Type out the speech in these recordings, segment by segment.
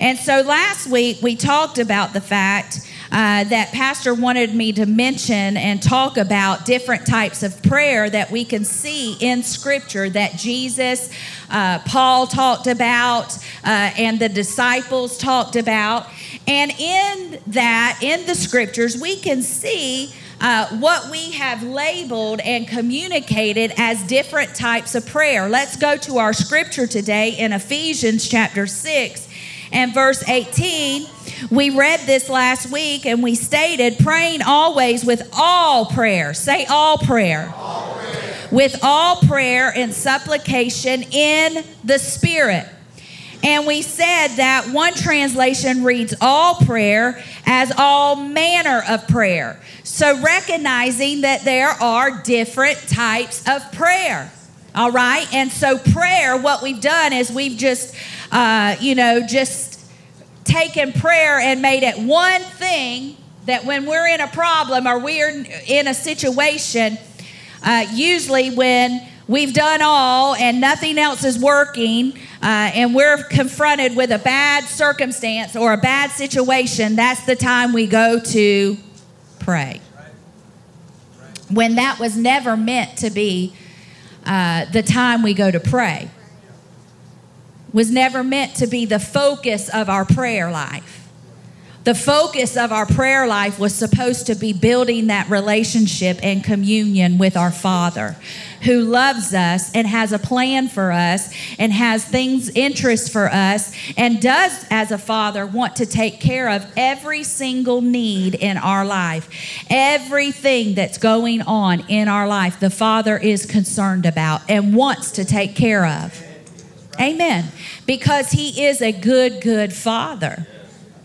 And so last week we talked about the fact uh, that Pastor wanted me to mention and talk about different types of prayer that we can see in Scripture that Jesus, uh, Paul talked about, uh, and the disciples talked about. And in that, in the Scriptures, we can see. Uh, what we have labeled and communicated as different types of prayer. Let's go to our scripture today in Ephesians chapter 6 and verse 18. We read this last week and we stated praying always with all prayer. Say all prayer. All prayer. With all prayer and supplication in the Spirit. And we said that one translation reads all prayer as all manner of prayer. So recognizing that there are different types of prayer. All right. And so prayer, what we've done is we've just, uh, you know, just taken prayer and made it one thing that when we're in a problem or we're in a situation, uh, usually when we've done all and nothing else is working, uh, and we're confronted with a bad circumstance or a bad situation, that's the time we go to pray. When that was never meant to be uh, the time we go to pray was never meant to be the focus of our prayer life. The focus of our prayer life was supposed to be building that relationship and communion with our Father who loves us and has a plan for us and has things, interests for us, and does, as a Father, want to take care of every single need in our life. Everything that's going on in our life, the Father is concerned about and wants to take care of. Amen. Because he is a good, good father.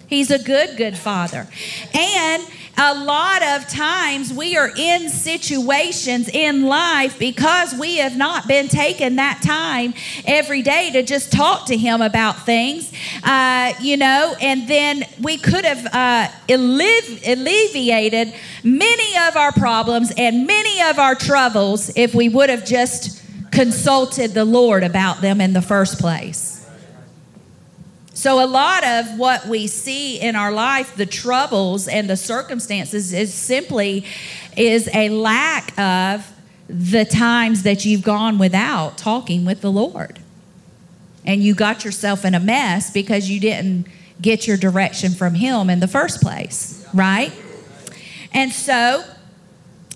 He's a good, good father. And a lot of times we are in situations in life because we have not been taking that time every day to just talk to him about things, uh, you know, and then we could have uh, alleviated many of our problems and many of our troubles if we would have just consulted the Lord about them in the first place. So, a lot of what we see in our life, the troubles and the circumstances, is simply is a lack of the times that you've gone without talking with the Lord. And you got yourself in a mess because you didn't get your direction from Him in the first place, right? And so,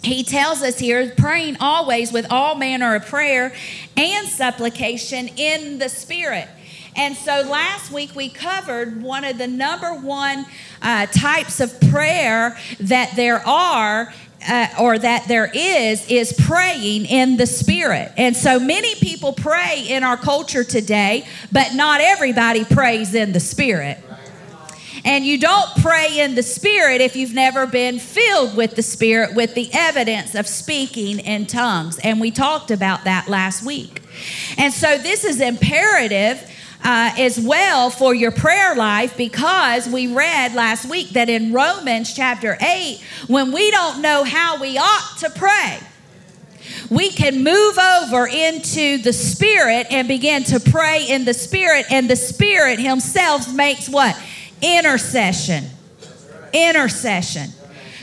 he tells us here praying always with all manner of prayer and supplication in the spirit and so last week we covered one of the number one uh, types of prayer that there are uh, or that there is is praying in the spirit. And so many people pray in our culture today, but not everybody prays in the spirit. And you don't pray in the Spirit if you've never been filled with the Spirit with the evidence of speaking in tongues. And we talked about that last week. And so this is imperative. Uh, as well for your prayer life because we read last week that in Romans chapter 8, when we don't know how we ought to pray, we can move over into the Spirit and begin to pray in the Spirit, and the Spirit Himself makes what? Intercession. Intercession.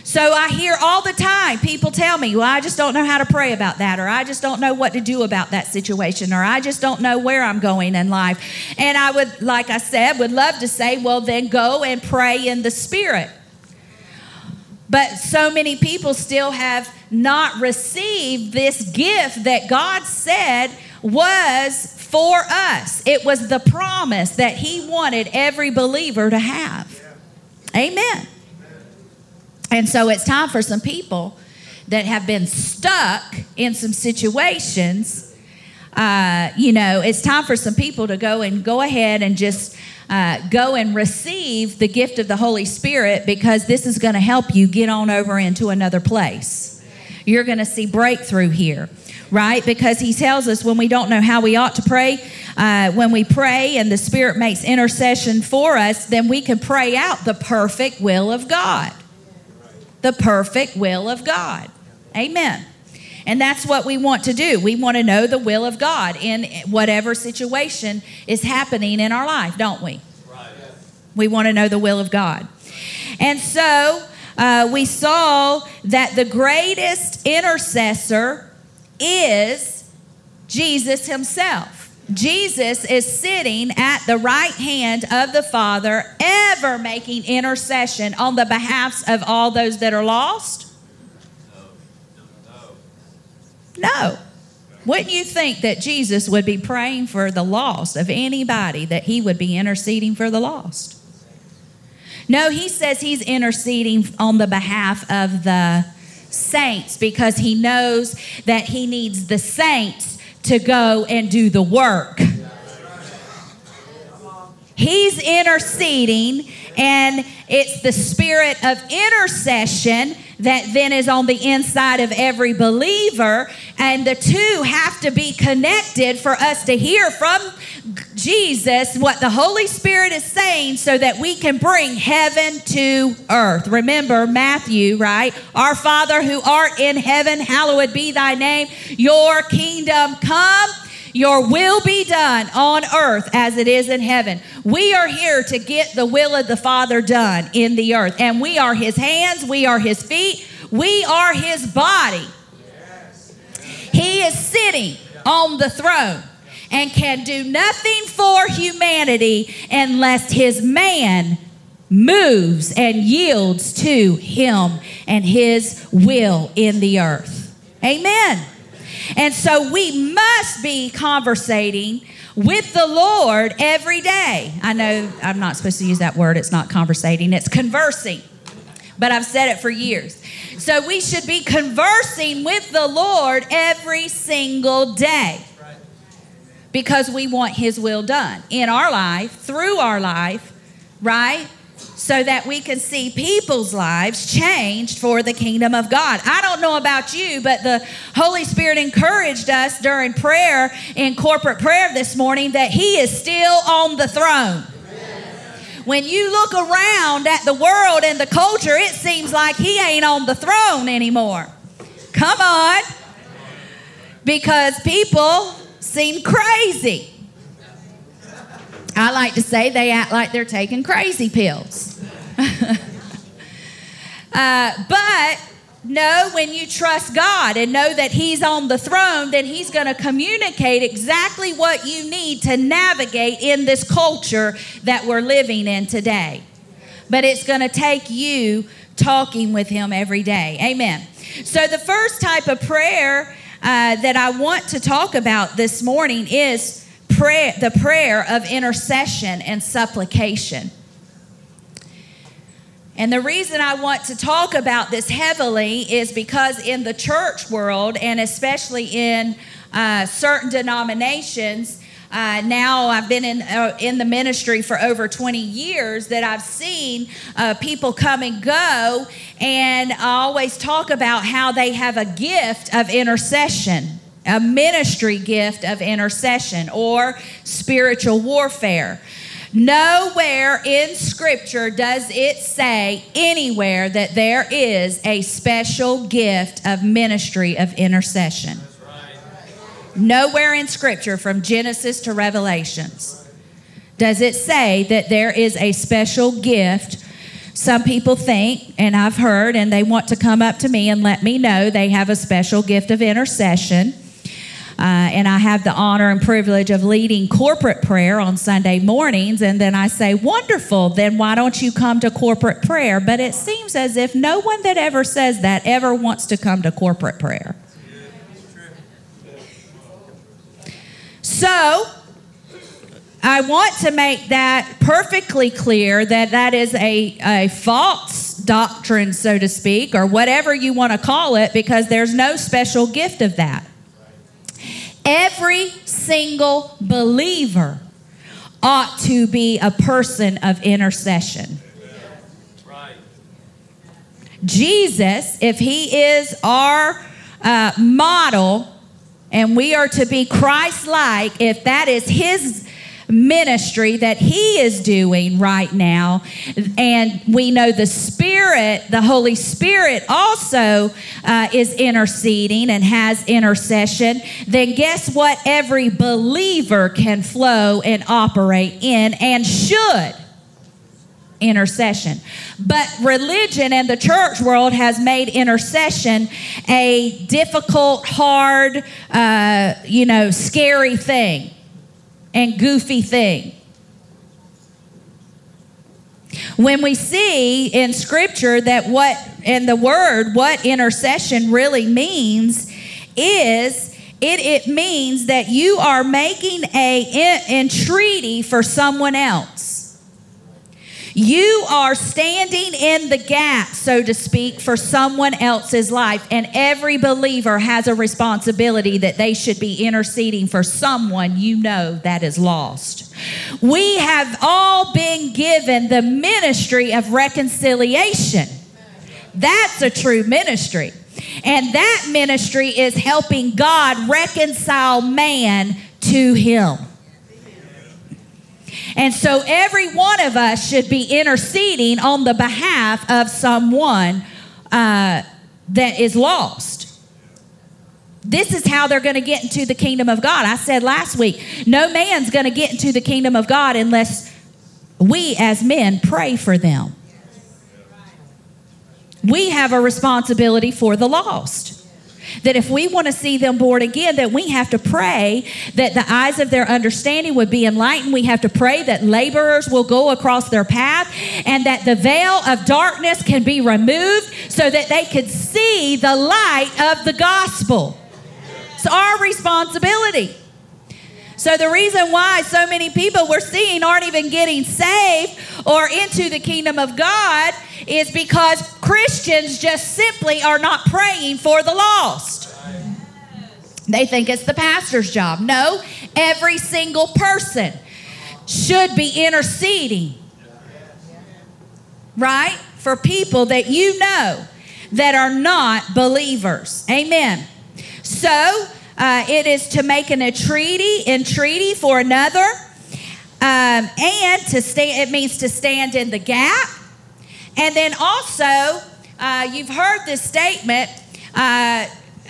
So I hear all the time people tell me, well, I just don't know how to pray about that, or I just don't know what to do about that situation, or I just don't know where I'm going in life. And I would, like I said, would love to say, well, then go and pray in the Spirit. But so many people still have not received this gift that God said was for us. It was the promise that He wanted every believer to have. Amen. And so it's time for some people that have been stuck in some situations. Uh, you know, it's time for some people to go and go ahead and just uh, go and receive the gift of the Holy Spirit because this is going to help you get on over into another place. You're going to see breakthrough here right? Because he tells us when we don't know how we ought to pray, uh, when we pray and the Spirit makes intercession for us, then we can pray out the perfect will of God. The perfect will of God. Amen. And that's what we want to do. We want to know the will of God in whatever situation is happening in our life, don't we? We want to know the will of God. And so uh, we saw that the greatest intercessor is Jesus himself. Jesus is sitting at the right hand of the Father, ever making intercession on the behalfs of all those that are lost? No. Wouldn't you think that Jesus would be praying for the lost of anybody, that he would be interceding for the lost? No, he says he's interceding on the behalf of the saints because he knows that he needs the saints to go and do the work. He's interceding, and it's the spirit of intercession that then is on the inside of every believer. And the two have to be connected for us to hear from Jesus what the Holy Spirit is saying so that we can bring heaven to earth. Remember Matthew, right? Our Father who art in heaven, hallowed be thy name. Your kingdom come. Your will be done on earth as it is in heaven. We are here to get the will of the Father done in the earth. And we are his hands, we are his feet, we are his body. He is sitting on the throne and can do nothing for humanity unless his man moves and yields to him and his will in the earth. Amen. And so we must be conversating with the Lord every day. I know I'm not supposed to use that word, it's not conversating, it's conversing. But I've said it for years. So we should be conversing with the Lord every single day because we want His will done in our life, through our life, right? So that we can see people's lives changed for the kingdom of God. I don't know about you, but the Holy Spirit encouraged us during prayer in corporate prayer this morning that He is still on the throne. When you look around at the world and the culture, it seems like He ain't on the throne anymore. Come on. Because people seem crazy. I like to say they act like they're taking crazy pills. uh, but no, when you trust God and know that He's on the throne, then He's going to communicate exactly what you need to navigate in this culture that we're living in today. But it's going to take you talking with Him every day. Amen. So, the first type of prayer uh, that I want to talk about this morning is prayer, the prayer of intercession and supplication. And the reason I want to talk about this heavily is because in the church world, and especially in uh, certain denominations, uh, now I've been in uh, in the ministry for over 20 years that I've seen uh, people come and go, and I always talk about how they have a gift of intercession, a ministry gift of intercession or spiritual warfare. Nowhere in Scripture does it say anywhere that there is a special gift of ministry of intercession. Nowhere in Scripture, from Genesis to Revelations, does it say that there is a special gift. Some people think, and I've heard, and they want to come up to me and let me know they have a special gift of intercession. Uh, and I have the honor and privilege of leading corporate prayer on Sunday mornings. And then I say, Wonderful, then why don't you come to corporate prayer? But it seems as if no one that ever says that ever wants to come to corporate prayer. So, I want to make that perfectly clear that that is a, a false doctrine, so to speak, or whatever you want to call it, because there's no special gift of that. Every single believer ought to be a person of intercession. Jesus, if he is our uh, model, and we are to be Christ like if that is His ministry that He is doing right now. And we know the Spirit, the Holy Spirit, also uh, is interceding and has intercession. Then guess what? Every believer can flow and operate in and should. intercession. But religion and the church world has made intercession a difficult, hard, uh, you know, scary thing and goofy thing. When we see in scripture that what, in the word, what intercession really means is it, it means that you are making a entreaty for someone else. You are standing in the gap, so to speak, for someone else's life. And every believer has a responsibility that they should be interceding for someone you know that is lost. We have all been given the ministry of reconciliation. That's a true ministry. And that ministry is helping God reconcile man to him. And so every one of us should be interceding on the behalf of someone uh, that is lost. This is how they're going to get into the kingdom of God. I said last week, no man's going to get into the kingdom of God unless we as men pray for them. We have a responsibility for the lost. That if we want to see them born again, that we have to pray that the eyes of their understanding would be enlightened. We have to pray that laborers will go across their path and that the veil of darkness can be removed so that they could see the light of the gospel. It's our responsibility. So, the reason why so many people we're seeing aren't even getting saved or into the kingdom of God is because Christians just simply are not praying for the lost. They think it's the pastor's job. No, every single person should be interceding, right? For people that you know that are not believers. Amen. So, uh, it is to make an entreaty, entreaty for another, um, and to stand. It means to stand in the gap, and then also uh, you've heard this statement. Uh,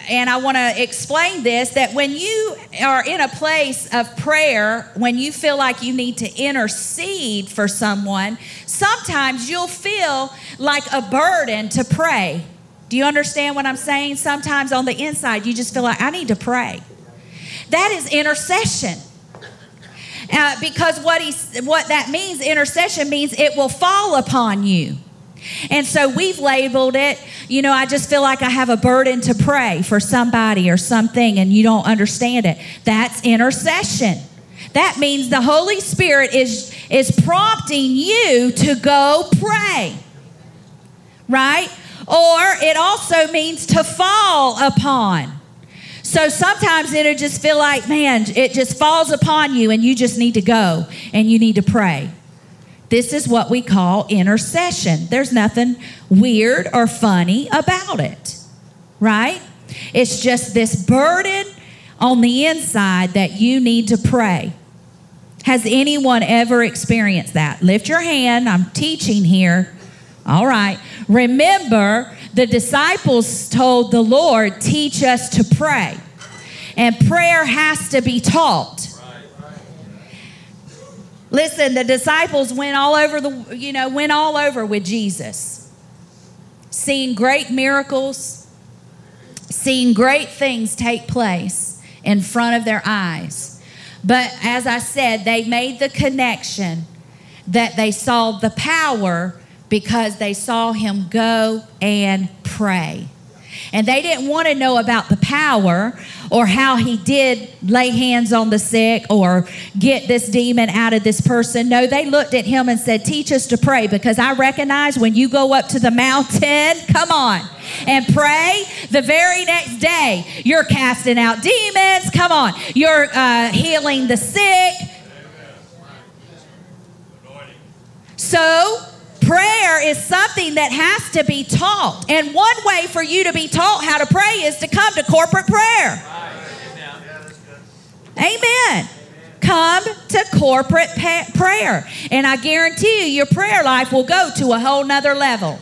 and I want to explain this that when you are in a place of prayer, when you feel like you need to intercede for someone, sometimes you'll feel like a burden to pray. Do you understand what I'm saying? Sometimes on the inside, you just feel like, I need to pray. That is intercession. Uh, because what, he, what that means, intercession means it will fall upon you. And so we've labeled it, you know, I just feel like I have a burden to pray for somebody or something and you don't understand it. That's intercession. That means the Holy Spirit is, is prompting you to go pray. Right? Or it also means to fall upon. So sometimes it'll just feel like, man, it just falls upon you and you just need to go and you need to pray. This is what we call intercession. There's nothing weird or funny about it, right? It's just this burden on the inside that you need to pray. Has anyone ever experienced that? Lift your hand. I'm teaching here. All right. Remember, the disciples told the Lord, teach us to pray. And prayer has to be taught. Listen, the disciples went all over the, you know, went all over with Jesus, seeing great miracles, seeing great things take place in front of their eyes. But as I said, they made the connection that they saw the power because they saw him go and pray. And they didn't want to know about the power or how he did lay hands on the sick or get this demon out of this person. No, they looked at him and said, Teach us to pray because I recognize when you go up to the mountain, come on, and pray, the very next day, you're casting out demons. Come on, you're uh, healing the sick. So, is something that has to be taught. And one way for you to be taught how to pray is to come to corporate prayer. Amen. Come to corporate pa- prayer. And I guarantee you, your prayer life will go to a whole nother level.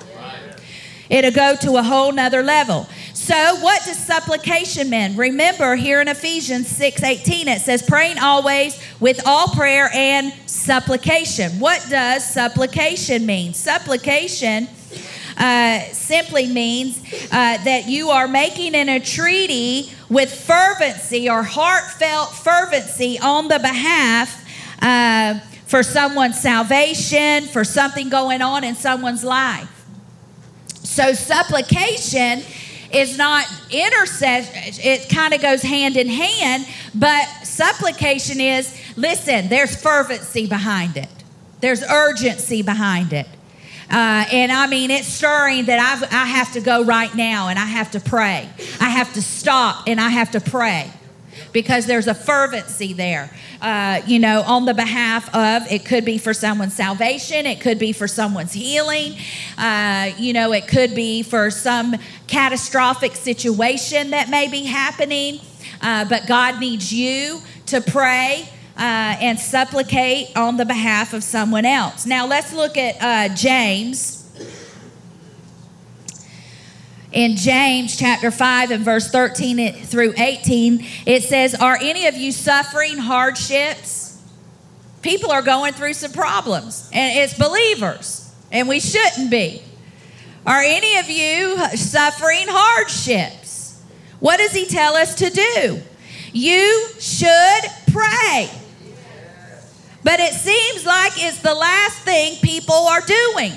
It'll go to a whole nother level. So, what does supplication mean? Remember here in Ephesians 6 18, it says, praying always with all prayer and supplication. What does supplication mean? Supplication uh, simply means uh, that you are making an entreaty with fervency or heartfelt fervency on the behalf uh, for someone's salvation, for something going on in someone's life. So, supplication is not intercession, it kind of goes hand in hand, but supplication is listen, there's fervency behind it, there's urgency behind it. Uh, and I mean, it's stirring that I've, I have to go right now and I have to pray. I have to stop and I have to pray because there's a fervency there. Uh, you know, on the behalf of it could be for someone's salvation, it could be for someone's healing, uh, you know, it could be for some catastrophic situation that may be happening. Uh, but God needs you to pray uh, and supplicate on the behalf of someone else. Now, let's look at uh, James. In James chapter 5 and verse 13 through 18, it says, Are any of you suffering hardships? People are going through some problems, and it's believers, and we shouldn't be. Are any of you suffering hardships? What does he tell us to do? You should pray. But it seems like it's the last thing people are doing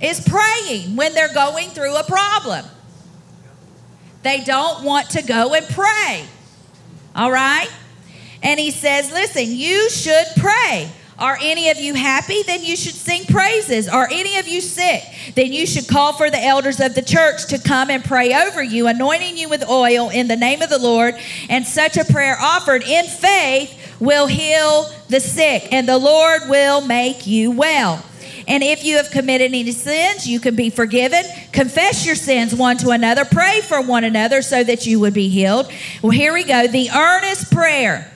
is praying when they're going through a problem. They don't want to go and pray. All right? And he says, listen, you should pray. Are any of you happy? Then you should sing praises. Are any of you sick? Then you should call for the elders of the church to come and pray over you, anointing you with oil in the name of the Lord. And such a prayer offered in faith will heal the sick, and the Lord will make you well. And if you have committed any sins, you can be forgiven. Confess your sins one to another. Pray for one another so that you would be healed. Well, here we go. The earnest prayer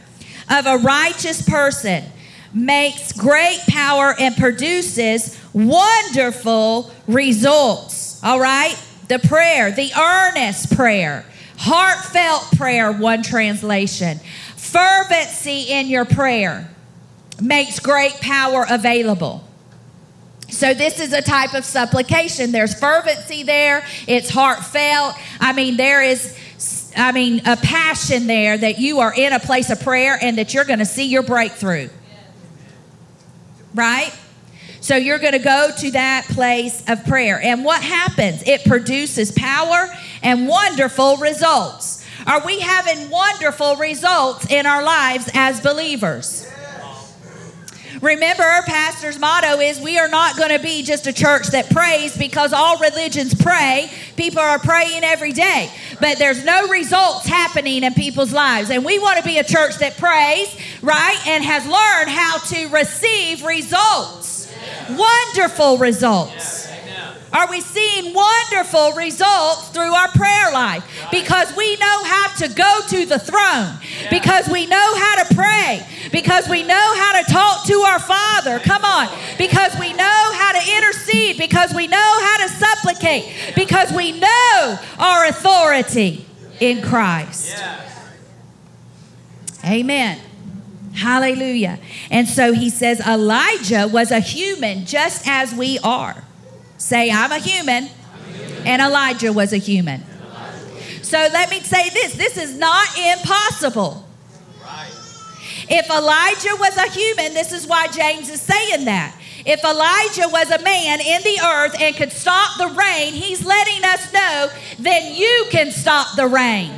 of a righteous person makes great power and produces wonderful results. All right? The prayer, the earnest prayer, heartfelt prayer, one translation. Fervency in your prayer makes great power available. So, this is a type of supplication. There's fervency there, it's heartfelt. I mean, there is. I mean, a passion there that you are in a place of prayer and that you're going to see your breakthrough. Right? So you're going to go to that place of prayer. And what happens? It produces power and wonderful results. Are we having wonderful results in our lives as believers? Remember, our pastor's motto is we are not going to be just a church that prays because all religions pray. People are praying every day, but there's no results happening in people's lives. And we want to be a church that prays, right? And has learned how to receive results, wonderful results. Are we seeing wonderful results through our prayer life? Because we know how to go to the throne, because we know how to pray, because we know how to talk to our Father. Come on. Because we know how to intercede, because we know how to supplicate, because we know our authority in Christ. Amen. Hallelujah. And so he says Elijah was a human just as we are. Say, I'm a human, and Elijah was a human. So let me say this this is not impossible. If Elijah was a human, this is why James is saying that. If Elijah was a man in the earth and could stop the rain, he's letting us know then you can stop the rain.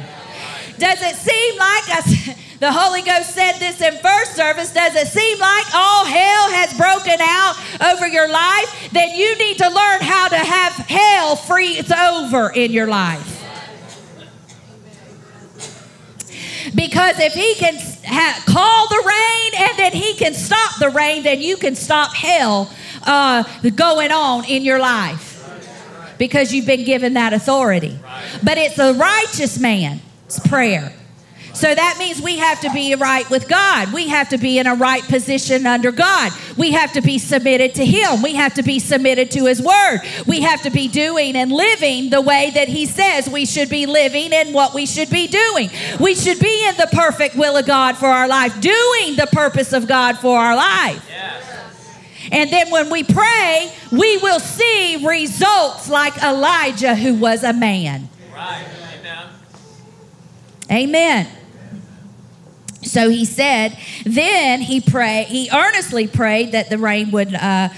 Does it seem like us? The Holy Ghost said this in first service. Does it seem like all hell has broken out over your life? Then you need to learn how to have hell freeze over in your life. Because if he can ha- call the rain and then he can stop the rain, then you can stop hell uh, going on in your life. Because you've been given that authority. But it's a righteous man's prayer So that means we have to be right with God. We have to be in a right position under God. We have to be submitted to Him. We have to be submitted to His Word. We have to be doing and living the way that He says we should be living and what we should be doing. We should be in the perfect will of God for our life, doing the purpose of God for our life. And then when we pray, we will see results like Elijah, who was a man. Right. Amen. So he said, then he prayed, he earnestly prayed that the rain would uh,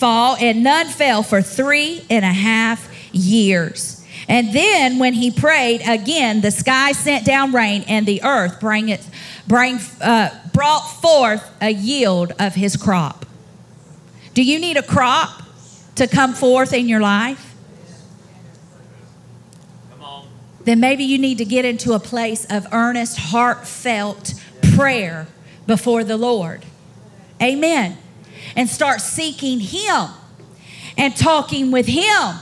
fall, and none fell for three and a half years. And then when he prayed again, the sky sent down rain, and the earth bring it, bring, uh, brought forth a yield of his crop. Do you need a crop to come forth in your life? Then maybe you need to get into a place of earnest, heartfelt prayer before the Lord. Amen. And start seeking Him and talking with Him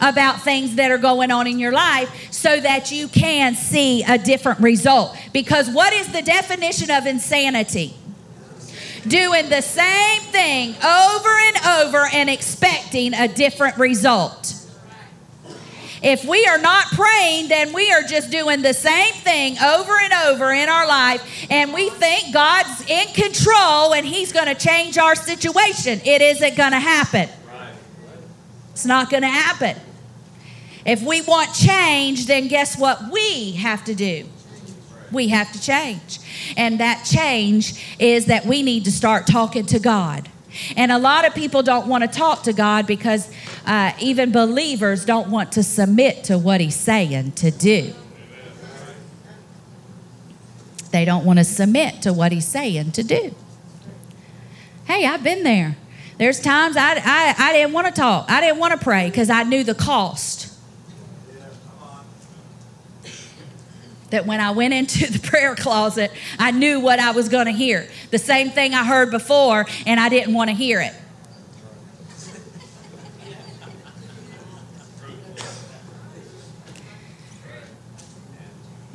about things that are going on in your life so that you can see a different result. Because what is the definition of insanity? Doing the same thing over and over and expecting a different result. If we are not praying, then we are just doing the same thing over and over in our life, and we think God's in control and He's going to change our situation. It isn't going to happen. It's not going to happen. If we want change, then guess what we have to do? We have to change. And that change is that we need to start talking to God. And a lot of people don't want to talk to God because uh, even believers don't want to submit to what He's saying to do. They don't want to submit to what He's saying to do. Hey, I've been there. There's times I, I, I didn't want to talk, I didn't want to pray because I knew the cost. That when I went into the prayer closet, I knew what I was going to hear. The same thing I heard before, and I didn't want to hear it.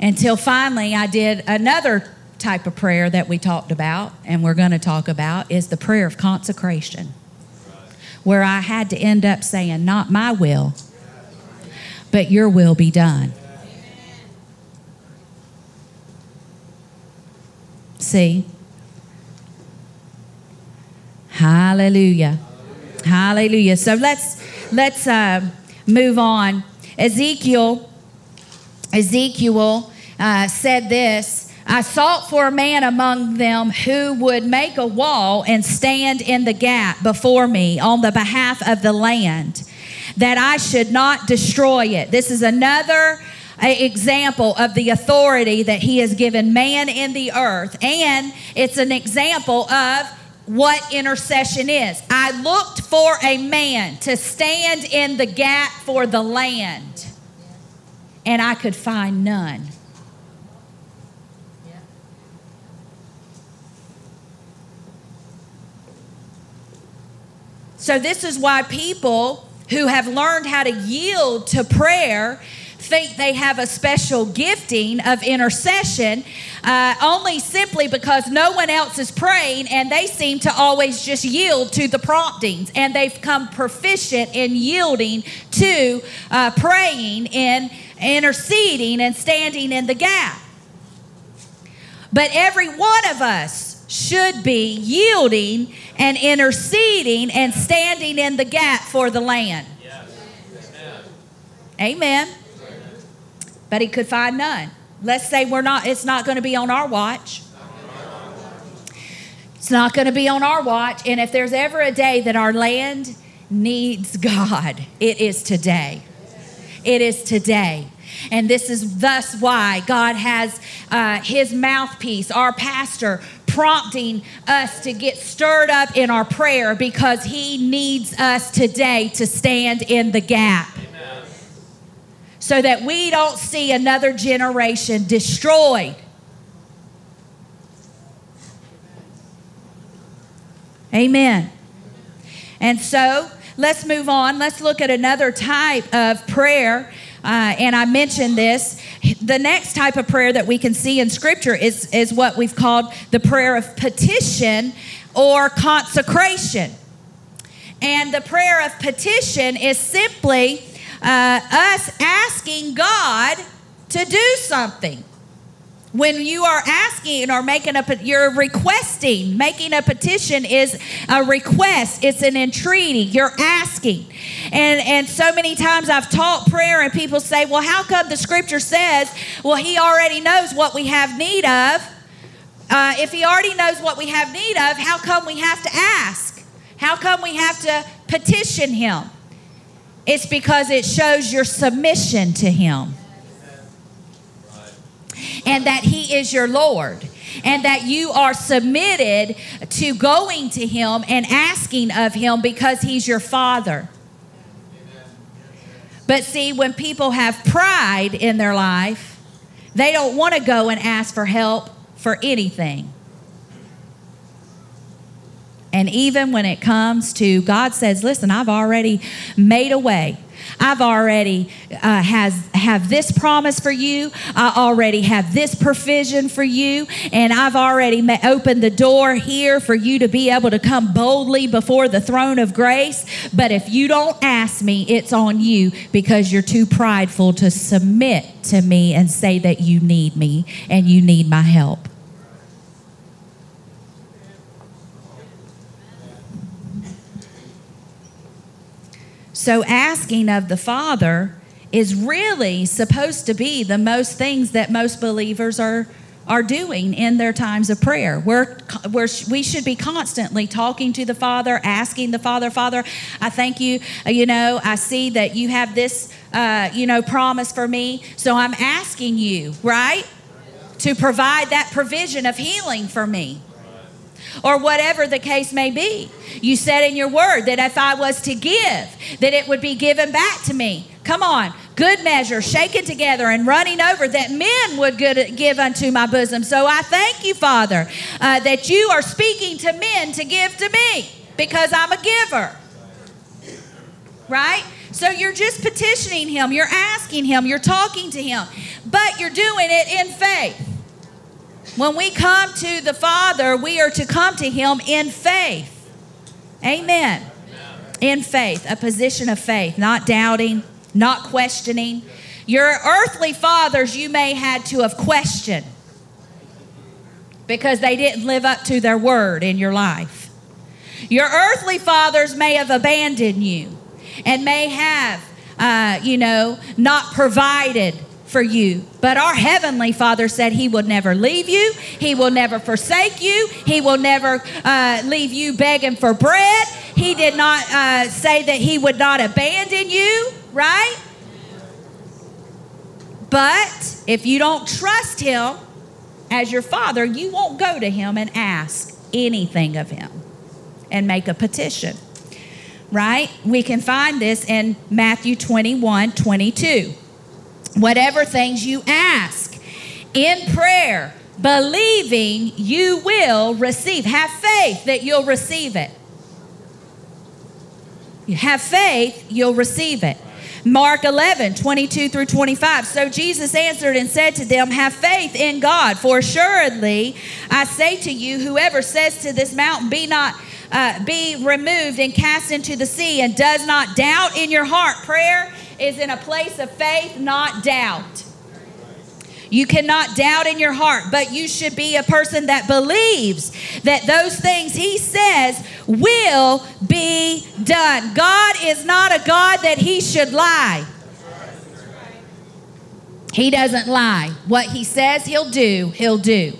Until finally, I did another type of prayer that we talked about and we're going to talk about is the prayer of consecration, where I had to end up saying, Not my will, but your will be done. See? Hallelujah. Hallelujah. So let's let's uh, move on. Ezekiel Ezekiel uh, said this I sought for a man among them who would make a wall and stand in the gap before me on the behalf of the land, that I should not destroy it. This is another example of the authority that he has given man in the earth, and it's an example of what intercession is. I looked for a man to stand in the gap for the land, and I could find none. So, this is why people who have learned how to yield to prayer think they have a special gifting of intercession uh, only simply because no one else is praying and they seem to always just yield to the promptings and they've come proficient in yielding to uh, praying and interceding and standing in the gap. But every one of us should be yielding and interceding and standing in the gap for the land. Amen. But he could find none. Let's say we're not it's not going to be on our watch. It's not going to be on our watch and if there's ever a day that our land needs God, it is today. It is today. And this is thus why God has uh, his mouthpiece, our pastor, prompting us to get stirred up in our prayer because He needs us today to stand in the gap. So that we don't see another generation destroyed. Amen. And so let's move on. Let's look at another type of prayer uh, and I mentioned this. The next type of prayer that we can see in Scripture is, is what we've called the prayer of petition or consecration. And the prayer of petition is simply uh, us asking God to do something. When you are asking or making a, you're requesting, making a petition is a request. It's an entreaty. You're asking, and and so many times I've taught prayer, and people say, "Well, how come the Scripture says, well, He already knows what we have need of? Uh, if He already knows what we have need of, how come we have to ask? How come we have to petition Him?" It's because it shows your submission to Him and that He is your Lord and that you are submitted to going to Him and asking of Him because He's your Father. But see, when people have pride in their life, they don't want to go and ask for help for anything. And even when it comes to God says, listen, I've already made a way. I've already uh, has have this promise for you. I already have this provision for you, and I've already ma- opened the door here for you to be able to come boldly before the throne of grace. But if you don't ask me, it's on you because you're too prideful to submit to me and say that you need me and you need my help. So, asking of the Father is really supposed to be the most things that most believers are are doing in their times of prayer. We're, we're, we should be constantly talking to the Father, asking the Father, Father, I thank you. Uh, you know, I see that you have this, uh, you know, promise for me. So I'm asking you, right, to provide that provision of healing for me or whatever the case may be. You said in your word that if I was to give, that it would be given back to me. Come on, good measure, shaken together and running over, that men would give unto my bosom. So I thank you, Father, uh, that you are speaking to men to give to me because I'm a giver. Right? So you're just petitioning Him, you're asking Him, you're talking to Him, but you're doing it in faith. When we come to the Father, we are to come to Him in faith. Amen. In faith, a position of faith, not doubting, not questioning. Your earthly fathers, you may had to have questioned because they didn't live up to their word in your life. Your earthly fathers may have abandoned you and may have, uh, you know, not provided for you. But our Heavenly Father said He will never leave you, He will never forsake you, He will never uh, leave you begging for bread. He did not uh, say that He would not abandon you, right? But if you don't trust Him as your Father, you won't go to Him and ask anything of Him and make a petition right? We can find this in Matthew 21 22 whatever things you ask in prayer, believing you will receive. Have faith that you'll receive it. You have faith, you'll receive it. Mark 11, 22 through 25. So Jesus answered and said to them, Have faith in God, for assuredly I say to you, whoever says to this mountain, Be not uh, be removed and cast into the sea, and does not doubt in your heart, prayer is in a place of faith, not doubt. You cannot doubt in your heart, but you should be a person that believes that those things he says will be done. God is not a God that he should lie. He doesn't lie. What he says he'll do, he'll do.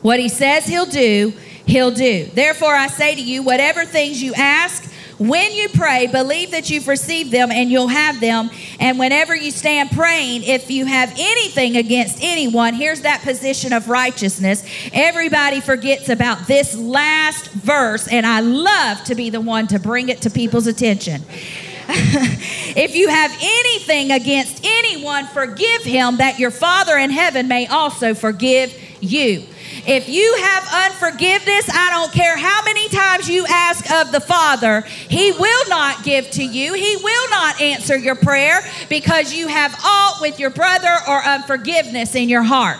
What he says he'll do, he'll do. Therefore, I say to you, whatever things you ask, when you pray, believe that you've received them and you'll have them. And whenever you stand praying, if you have anything against anyone, here's that position of righteousness. Everybody forgets about this last verse, and I love to be the one to bring it to people's attention. if you have anything against anyone, forgive him that your Father in heaven may also forgive you. If you have unforgiveness, I don't care how many times you ask of the Father, He will not give to you. He will not answer your prayer because you have aught with your brother or unforgiveness in your heart.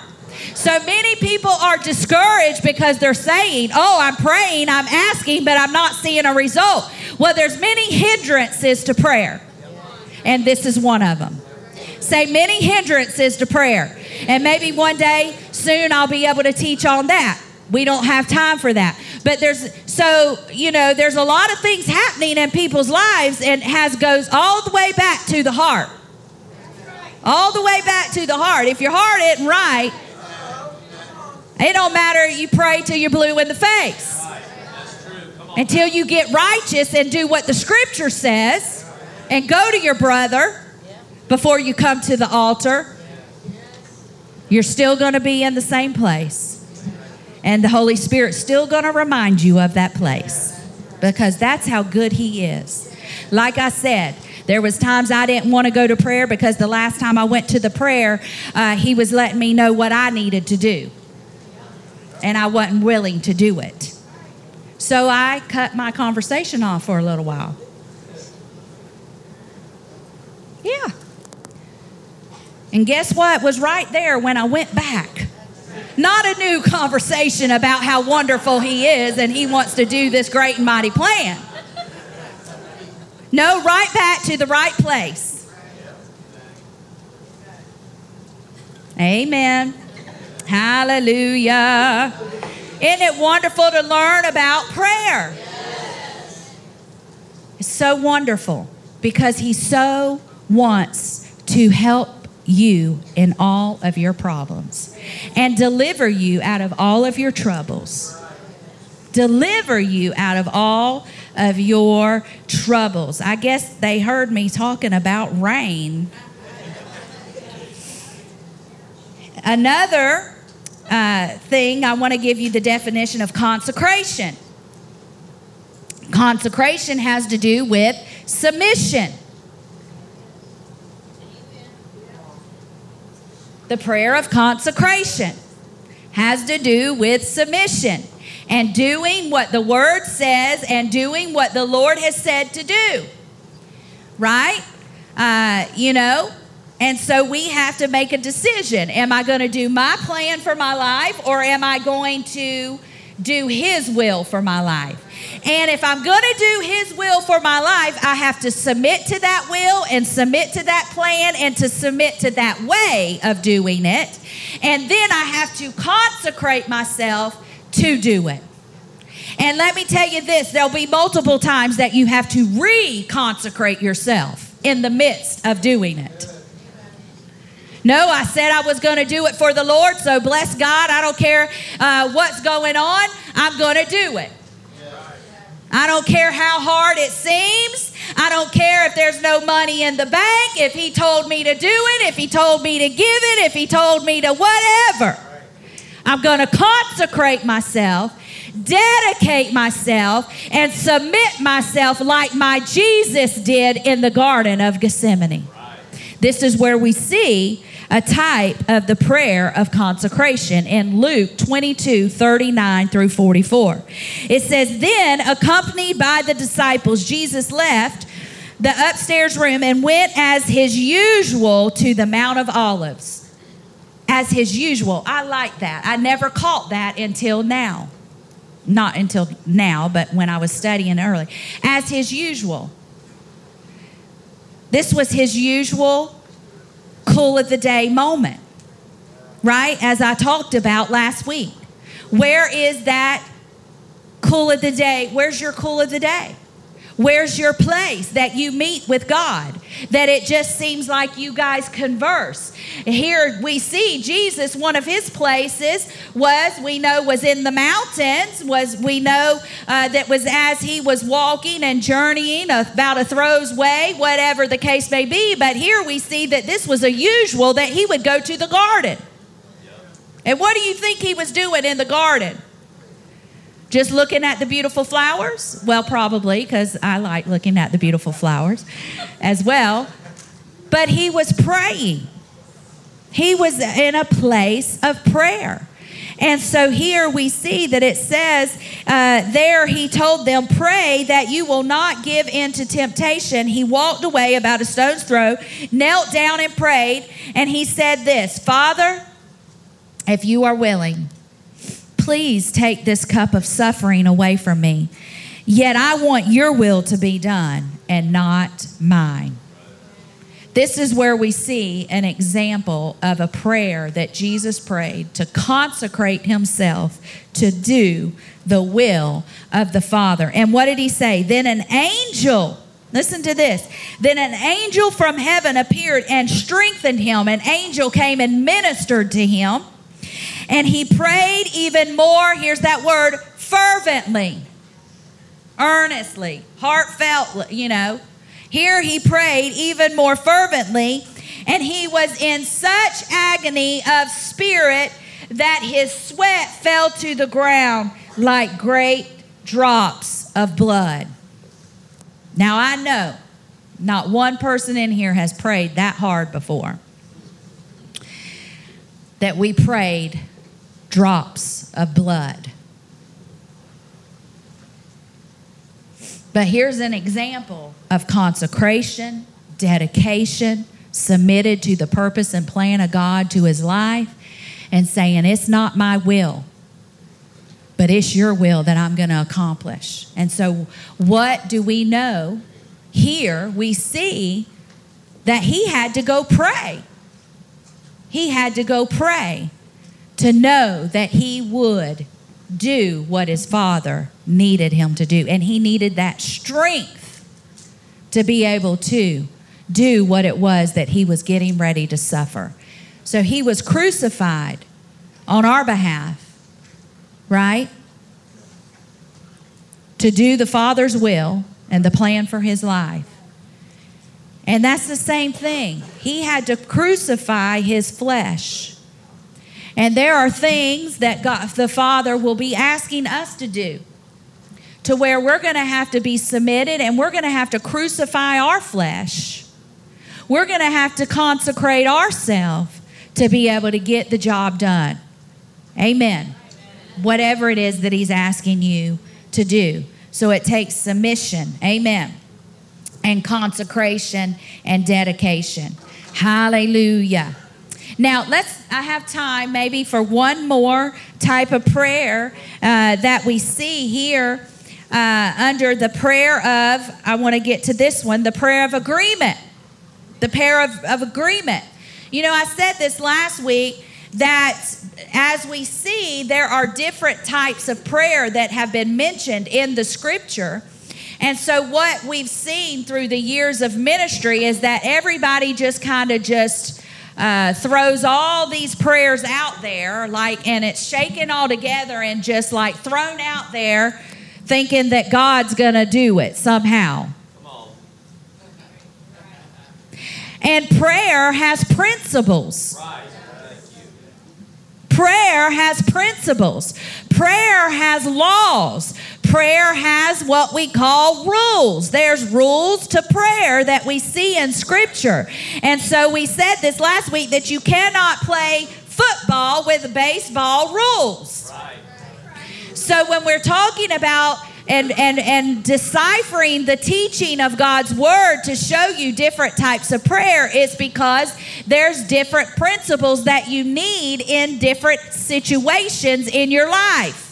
So many people are discouraged because they're saying, "Oh, I'm praying, I'm asking, but I'm not seeing a result." Well, there's many hindrances to prayer. And this is one of them. Say many hindrances to prayer. And maybe one day soon I'll be able to teach on that. We don't have time for that. But there's so, you know, there's a lot of things happening in people's lives and has goes all the way back to the heart. All the way back to the heart. If your heart isn't right, it don't matter you pray till you're blue in the face. Until you get righteous and do what the scripture says and go to your brother before you come to the altar, you're still going to be in the same place. And the Holy Spirit's still going to remind you of that place because that's how good he is. Like I said, there was times I didn't want to go to prayer because the last time I went to the prayer, uh, he was letting me know what I needed to do. And I wasn't willing to do it. So I cut my conversation off for a little while. Yeah. And guess what was right there when I went back? Not a new conversation about how wonderful He is and He wants to do this great and mighty plan. No, right back to the right place. Amen. Hallelujah. Isn't it wonderful to learn about prayer? It's so wonderful because He so wants to help you in all of your problems and deliver you out of all of your troubles. Deliver you out of all of your troubles. I guess they heard me talking about rain. Another uh, thing, I want to give you the definition of consecration. Consecration has to do with submission. The prayer of consecration has to do with submission and doing what the word says and doing what the Lord has said to do. Right? Uh, you know, and so we have to make a decision. Am I going to do my plan for my life or am I going to do His will for my life? And if I'm going to do His will for my life, I have to submit to that will and submit to that plan and to submit to that way of doing it. And then I have to consecrate myself to do it. And let me tell you this there'll be multiple times that you have to reconsecrate yourself in the midst of doing it. No, I said I was going to do it for the Lord, so bless God. I don't care uh, what's going on, I'm going to do it. I don't care how hard it seems. I don't care if there's no money in the bank, if he told me to do it, if he told me to give it, if he told me to whatever. I'm going to consecrate myself, dedicate myself, and submit myself like my Jesus did in the Garden of Gethsemane. This is where we see a type of the prayer of consecration in Luke 22 39 through 44. It says, Then, accompanied by the disciples, Jesus left the upstairs room and went as his usual to the Mount of Olives. As his usual. I like that. I never caught that until now. Not until now, but when I was studying early. As his usual. This was his usual cool of the day moment, right? As I talked about last week. Where is that cool of the day? Where's your cool of the day? Where's your place that you meet with God? That it just seems like you guys converse. Here we see Jesus, one of his places was, we know, was in the mountains, was, we know uh, that was as he was walking and journeying about a throw's way, whatever the case may be. But here we see that this was a usual that he would go to the garden. And what do you think he was doing in the garden? Just looking at the beautiful flowers? Well, probably, because I like looking at the beautiful flowers as well. But he was praying. He was in a place of prayer. And so here we see that it says, uh, there he told them, Pray that you will not give in to temptation. He walked away about a stone's throw, knelt down and prayed, and he said this Father, if you are willing, please take this cup of suffering away from me. Yet I want your will to be done and not mine. This is where we see an example of a prayer that Jesus prayed to consecrate himself to do the will of the Father. And what did he say? Then an angel, listen to this, then an angel from heaven appeared and strengthened him. An angel came and ministered to him. And he prayed even more, here's that word, fervently, earnestly, heartfelt, you know. Here he prayed even more fervently, and he was in such agony of spirit that his sweat fell to the ground like great drops of blood. Now I know not one person in here has prayed that hard before. That we prayed drops of blood. But here's an example of consecration, dedication, submitted to the purpose and plan of God to his life, and saying, It's not my will, but it's your will that I'm going to accomplish. And so, what do we know? Here we see that he had to go pray. He had to go pray to know that he would do what his father needed him to do. And he needed that strength to be able to do what it was that he was getting ready to suffer. So he was crucified on our behalf, right? To do the Father's will and the plan for his life. And that's the same thing. He had to crucify his flesh. And there are things that God, the Father will be asking us to do to where we're going to have to be submitted and we're going to have to crucify our flesh. We're going to have to consecrate ourselves to be able to get the job done. Amen. Amen. Whatever it is that He's asking you to do. So it takes submission. Amen. And consecration and dedication. Hallelujah. Now, let's, I have time maybe for one more type of prayer uh, that we see here uh, under the prayer of, I want to get to this one, the prayer of agreement. The prayer of, of agreement. You know, I said this last week that as we see, there are different types of prayer that have been mentioned in the scripture. And so, what we've seen through the years of ministry is that everybody just kind of just uh, throws all these prayers out there, like, and it's shaken all together and just like thrown out there thinking that God's to do it somehow. And prayer has principles. Prayer has principles. Prayer has laws. Prayer has what we call rules. There's rules to prayer that we see in Scripture. And so we said this last week that you cannot play football with baseball rules. Right. So when we're talking about and, and, and deciphering the teaching of God's word to show you different types of prayer is because there's different principles that you need in different situations in your life.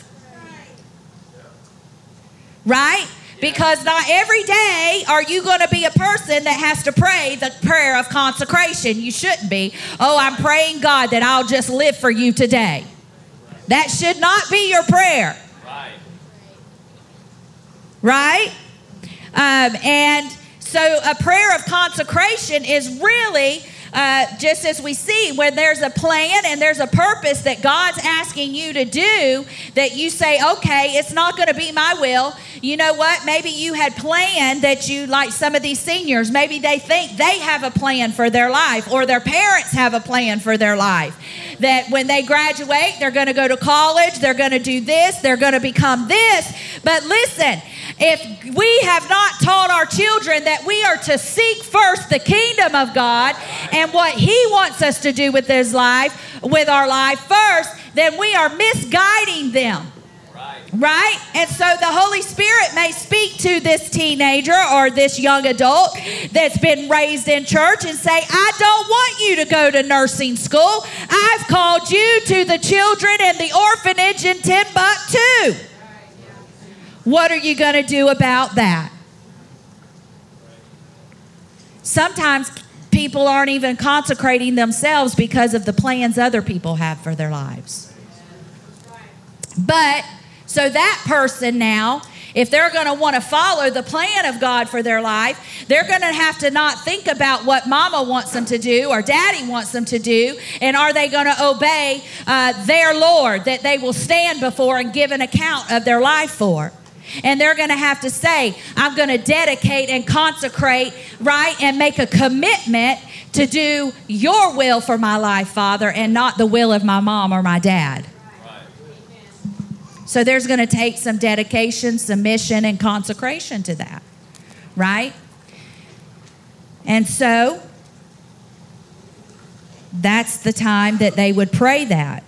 Right? Because not every day are you going to be a person that has to pray the prayer of consecration. You shouldn't be. Oh, I'm praying God that I'll just live for you today. That should not be your prayer right? Um, and so a prayer of consecration is really uh, just as we see, when there's a plan and there's a purpose that God's asking you to do, that you say, okay, it's not going to be my will. You know what? Maybe you had planned that you, like some of these seniors, maybe they think they have a plan for their life or their parents have a plan for their life. That when they graduate, they're going to go to college, they're going to do this, they're going to become this. But listen, if we have not taught our children that we are to seek first the kingdom of God and what He wants us to do with His life, with our life first, then we are misguiding them. Right? And so the Holy Spirit may speak to this teenager or this young adult that's been raised in church and say, I don't want you to go to nursing school. I've called you to the children and the orphanage in Timbuktu. What are you going to do about that? Sometimes people aren't even consecrating themselves because of the plans other people have for their lives. But so that person now, if they're going to want to follow the plan of God for their life, they're going to have to not think about what mama wants them to do or daddy wants them to do. And are they going to obey uh, their Lord that they will stand before and give an account of their life for? And they're going to have to say, I'm going to dedicate and consecrate, right, and make a commitment to do your will for my life, Father, and not the will of my mom or my dad. So there's going to take some dedication, submission, and consecration to that, right? And so that's the time that they would pray that.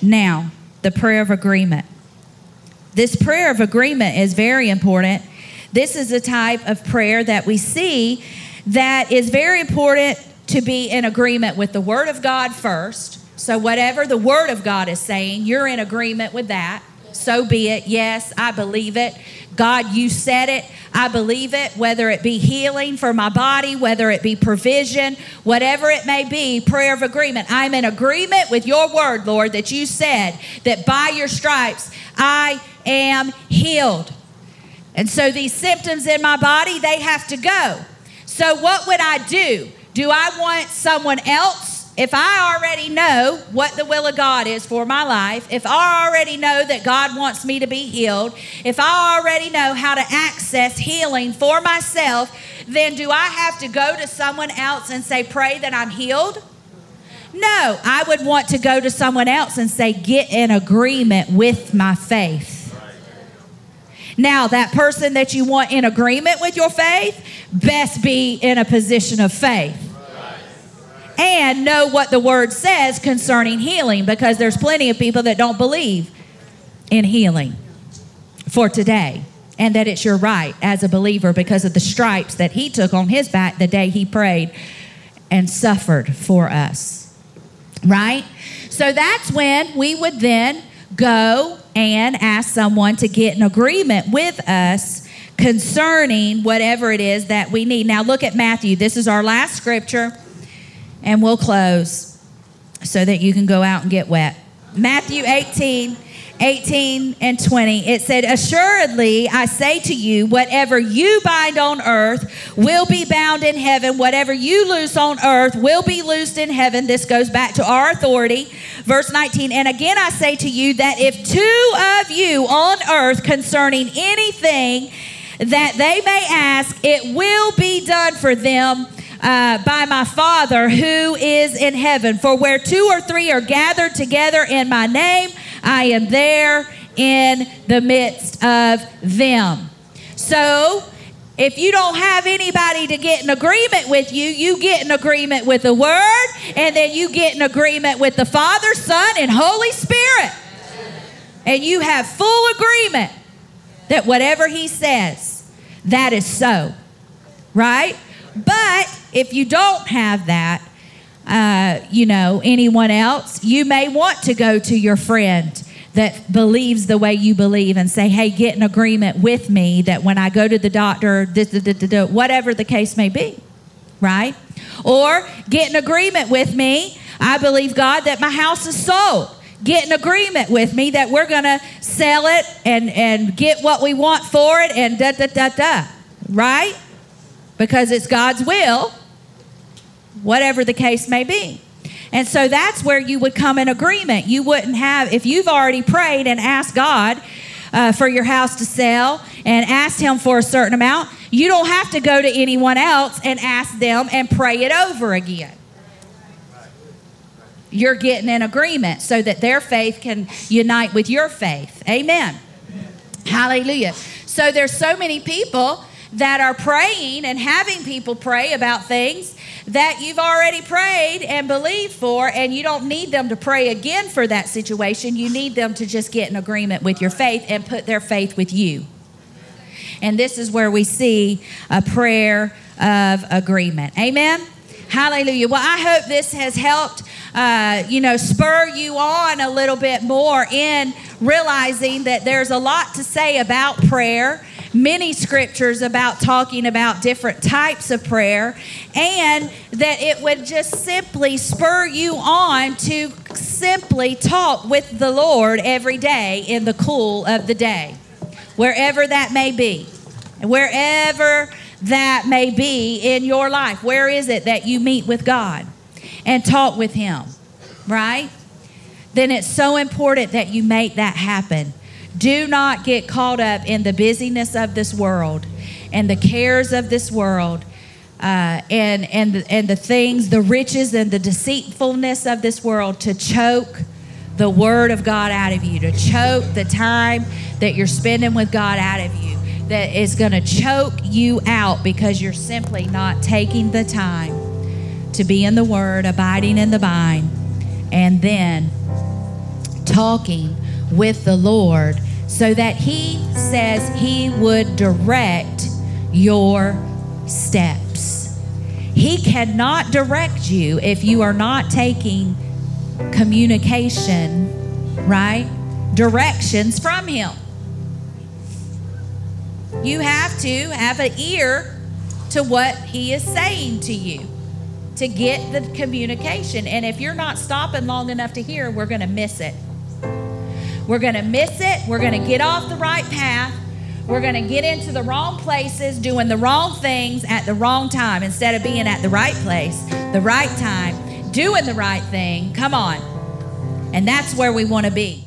Now, the prayer of agreement. This prayer of agreement is very important. This is a type of prayer that we see that is very important to be in agreement with the Word of God first. So, whatever the Word of God is saying, you're in agreement with that. So be it. Yes, I believe it. God, you said it. I believe it, whether it be healing for my body, whether it be provision, whatever it may be, prayer of agreement. I'm in agreement with your word, Lord, that you said that by your stripes I am healed. And so these symptoms in my body, they have to go. So what would I do? Do I want someone else if I already know what the will of God is for my life, if I already know that God wants me to be healed, if I already know how to access healing for myself, then do I have to go to someone else and say, Pray that I'm healed? No, I would want to go to someone else and say, Get in agreement with my faith. Now, that person that you want in agreement with your faith best be in a position of faith and know what the word says concerning healing because there's plenty of people that don't believe in healing for today and that it's your right as a believer because of the stripes that he took on his back the day he prayed and suffered for us. Right? So that's when we would then go and ask someone to get an agreement with us concerning whatever it is that we need. Now look at Matthew. This is our last scripture and we'll close so that you can go out and get wet. Matthew 18, 18 and 20. It said, Assuredly, I say to you, whatever you bind on earth will be bound in heaven. Whatever you loose on earth will be loosed in heaven. This goes back to our authority. Verse 19. And again, I say to you that if two of you on earth concerning anything that they may ask, it will be done for them uh, by my Father who is in heaven. For where two or three are gathered together in my name, I am there in the midst of them. So, if you don't have anybody to get in agreement with you, you get in agreement with the Word, and then you get in agreement with the Father, Son, and Holy Spirit. And you have full agreement that whatever He says, that is so. Right? But if you don't have that, uh, you know, anyone else, you may want to go to your friend that believes the way you believe and say, hey, get an agreement with me that when I go to the doctor, whatever the case may be, right? Or get an agreement with me. I believe, God, that my house is sold. Get an agreement with me that we're going to sell it and, and get what we want for it and da da da da, right? Because it's God's will whatever the case may be. And so that's where you would come in agreement. You wouldn't have, if you've already prayed and asked God uh, for your house to sell and asked Him for a certain amount, you don't have to go to anyone else and ask them and pray it over again. You're getting in agreement so that their faith can unite with your faith. Amen. Amen. Hallelujah. So there's so many people that are praying and having people pray about things that you've already prayed and believed for, and you don't need them to pray again for that situation. You need them to just get in agreement with your faith and put their faith with you. And this is where we see a prayer of agreement. Amen. Hallelujah. Well, I hope this has helped, uh, you know, spur you on a little bit more in realizing that there's a lot to say about prayer many scriptures about talking about different types of prayer, and that it would just simply spur you on to simply talk with the Lord every day in the cool of the day, wherever that may be, wherever that may be in your life. Where is it that you meet with God and talk with Him, right? Then it's so important that you make that happen. Do not get caught up in the busyness of this world and the cares of this world. Uh, and and the, and the things, the riches and the deceitfulness of this world to choke the word of God out of you, to choke the time that you're spending with God out of you, that is going to choke you out because you're simply not taking the time to be in the word, abiding in the vine, and then talking with the Lord so that He says He would direct your steps. He cannot direct you if you are not taking communication, right? Directions from Him. You have to have an ear to what He is saying to you to get the communication. And if you're not stopping long enough to hear, we're going to miss it. We're going to miss it. We're going to get off the right path. We're going to get into the wrong places, doing the wrong things at the wrong time instead of being at the right place, the right time, doing the right thing. Come on. And that's where we want to be.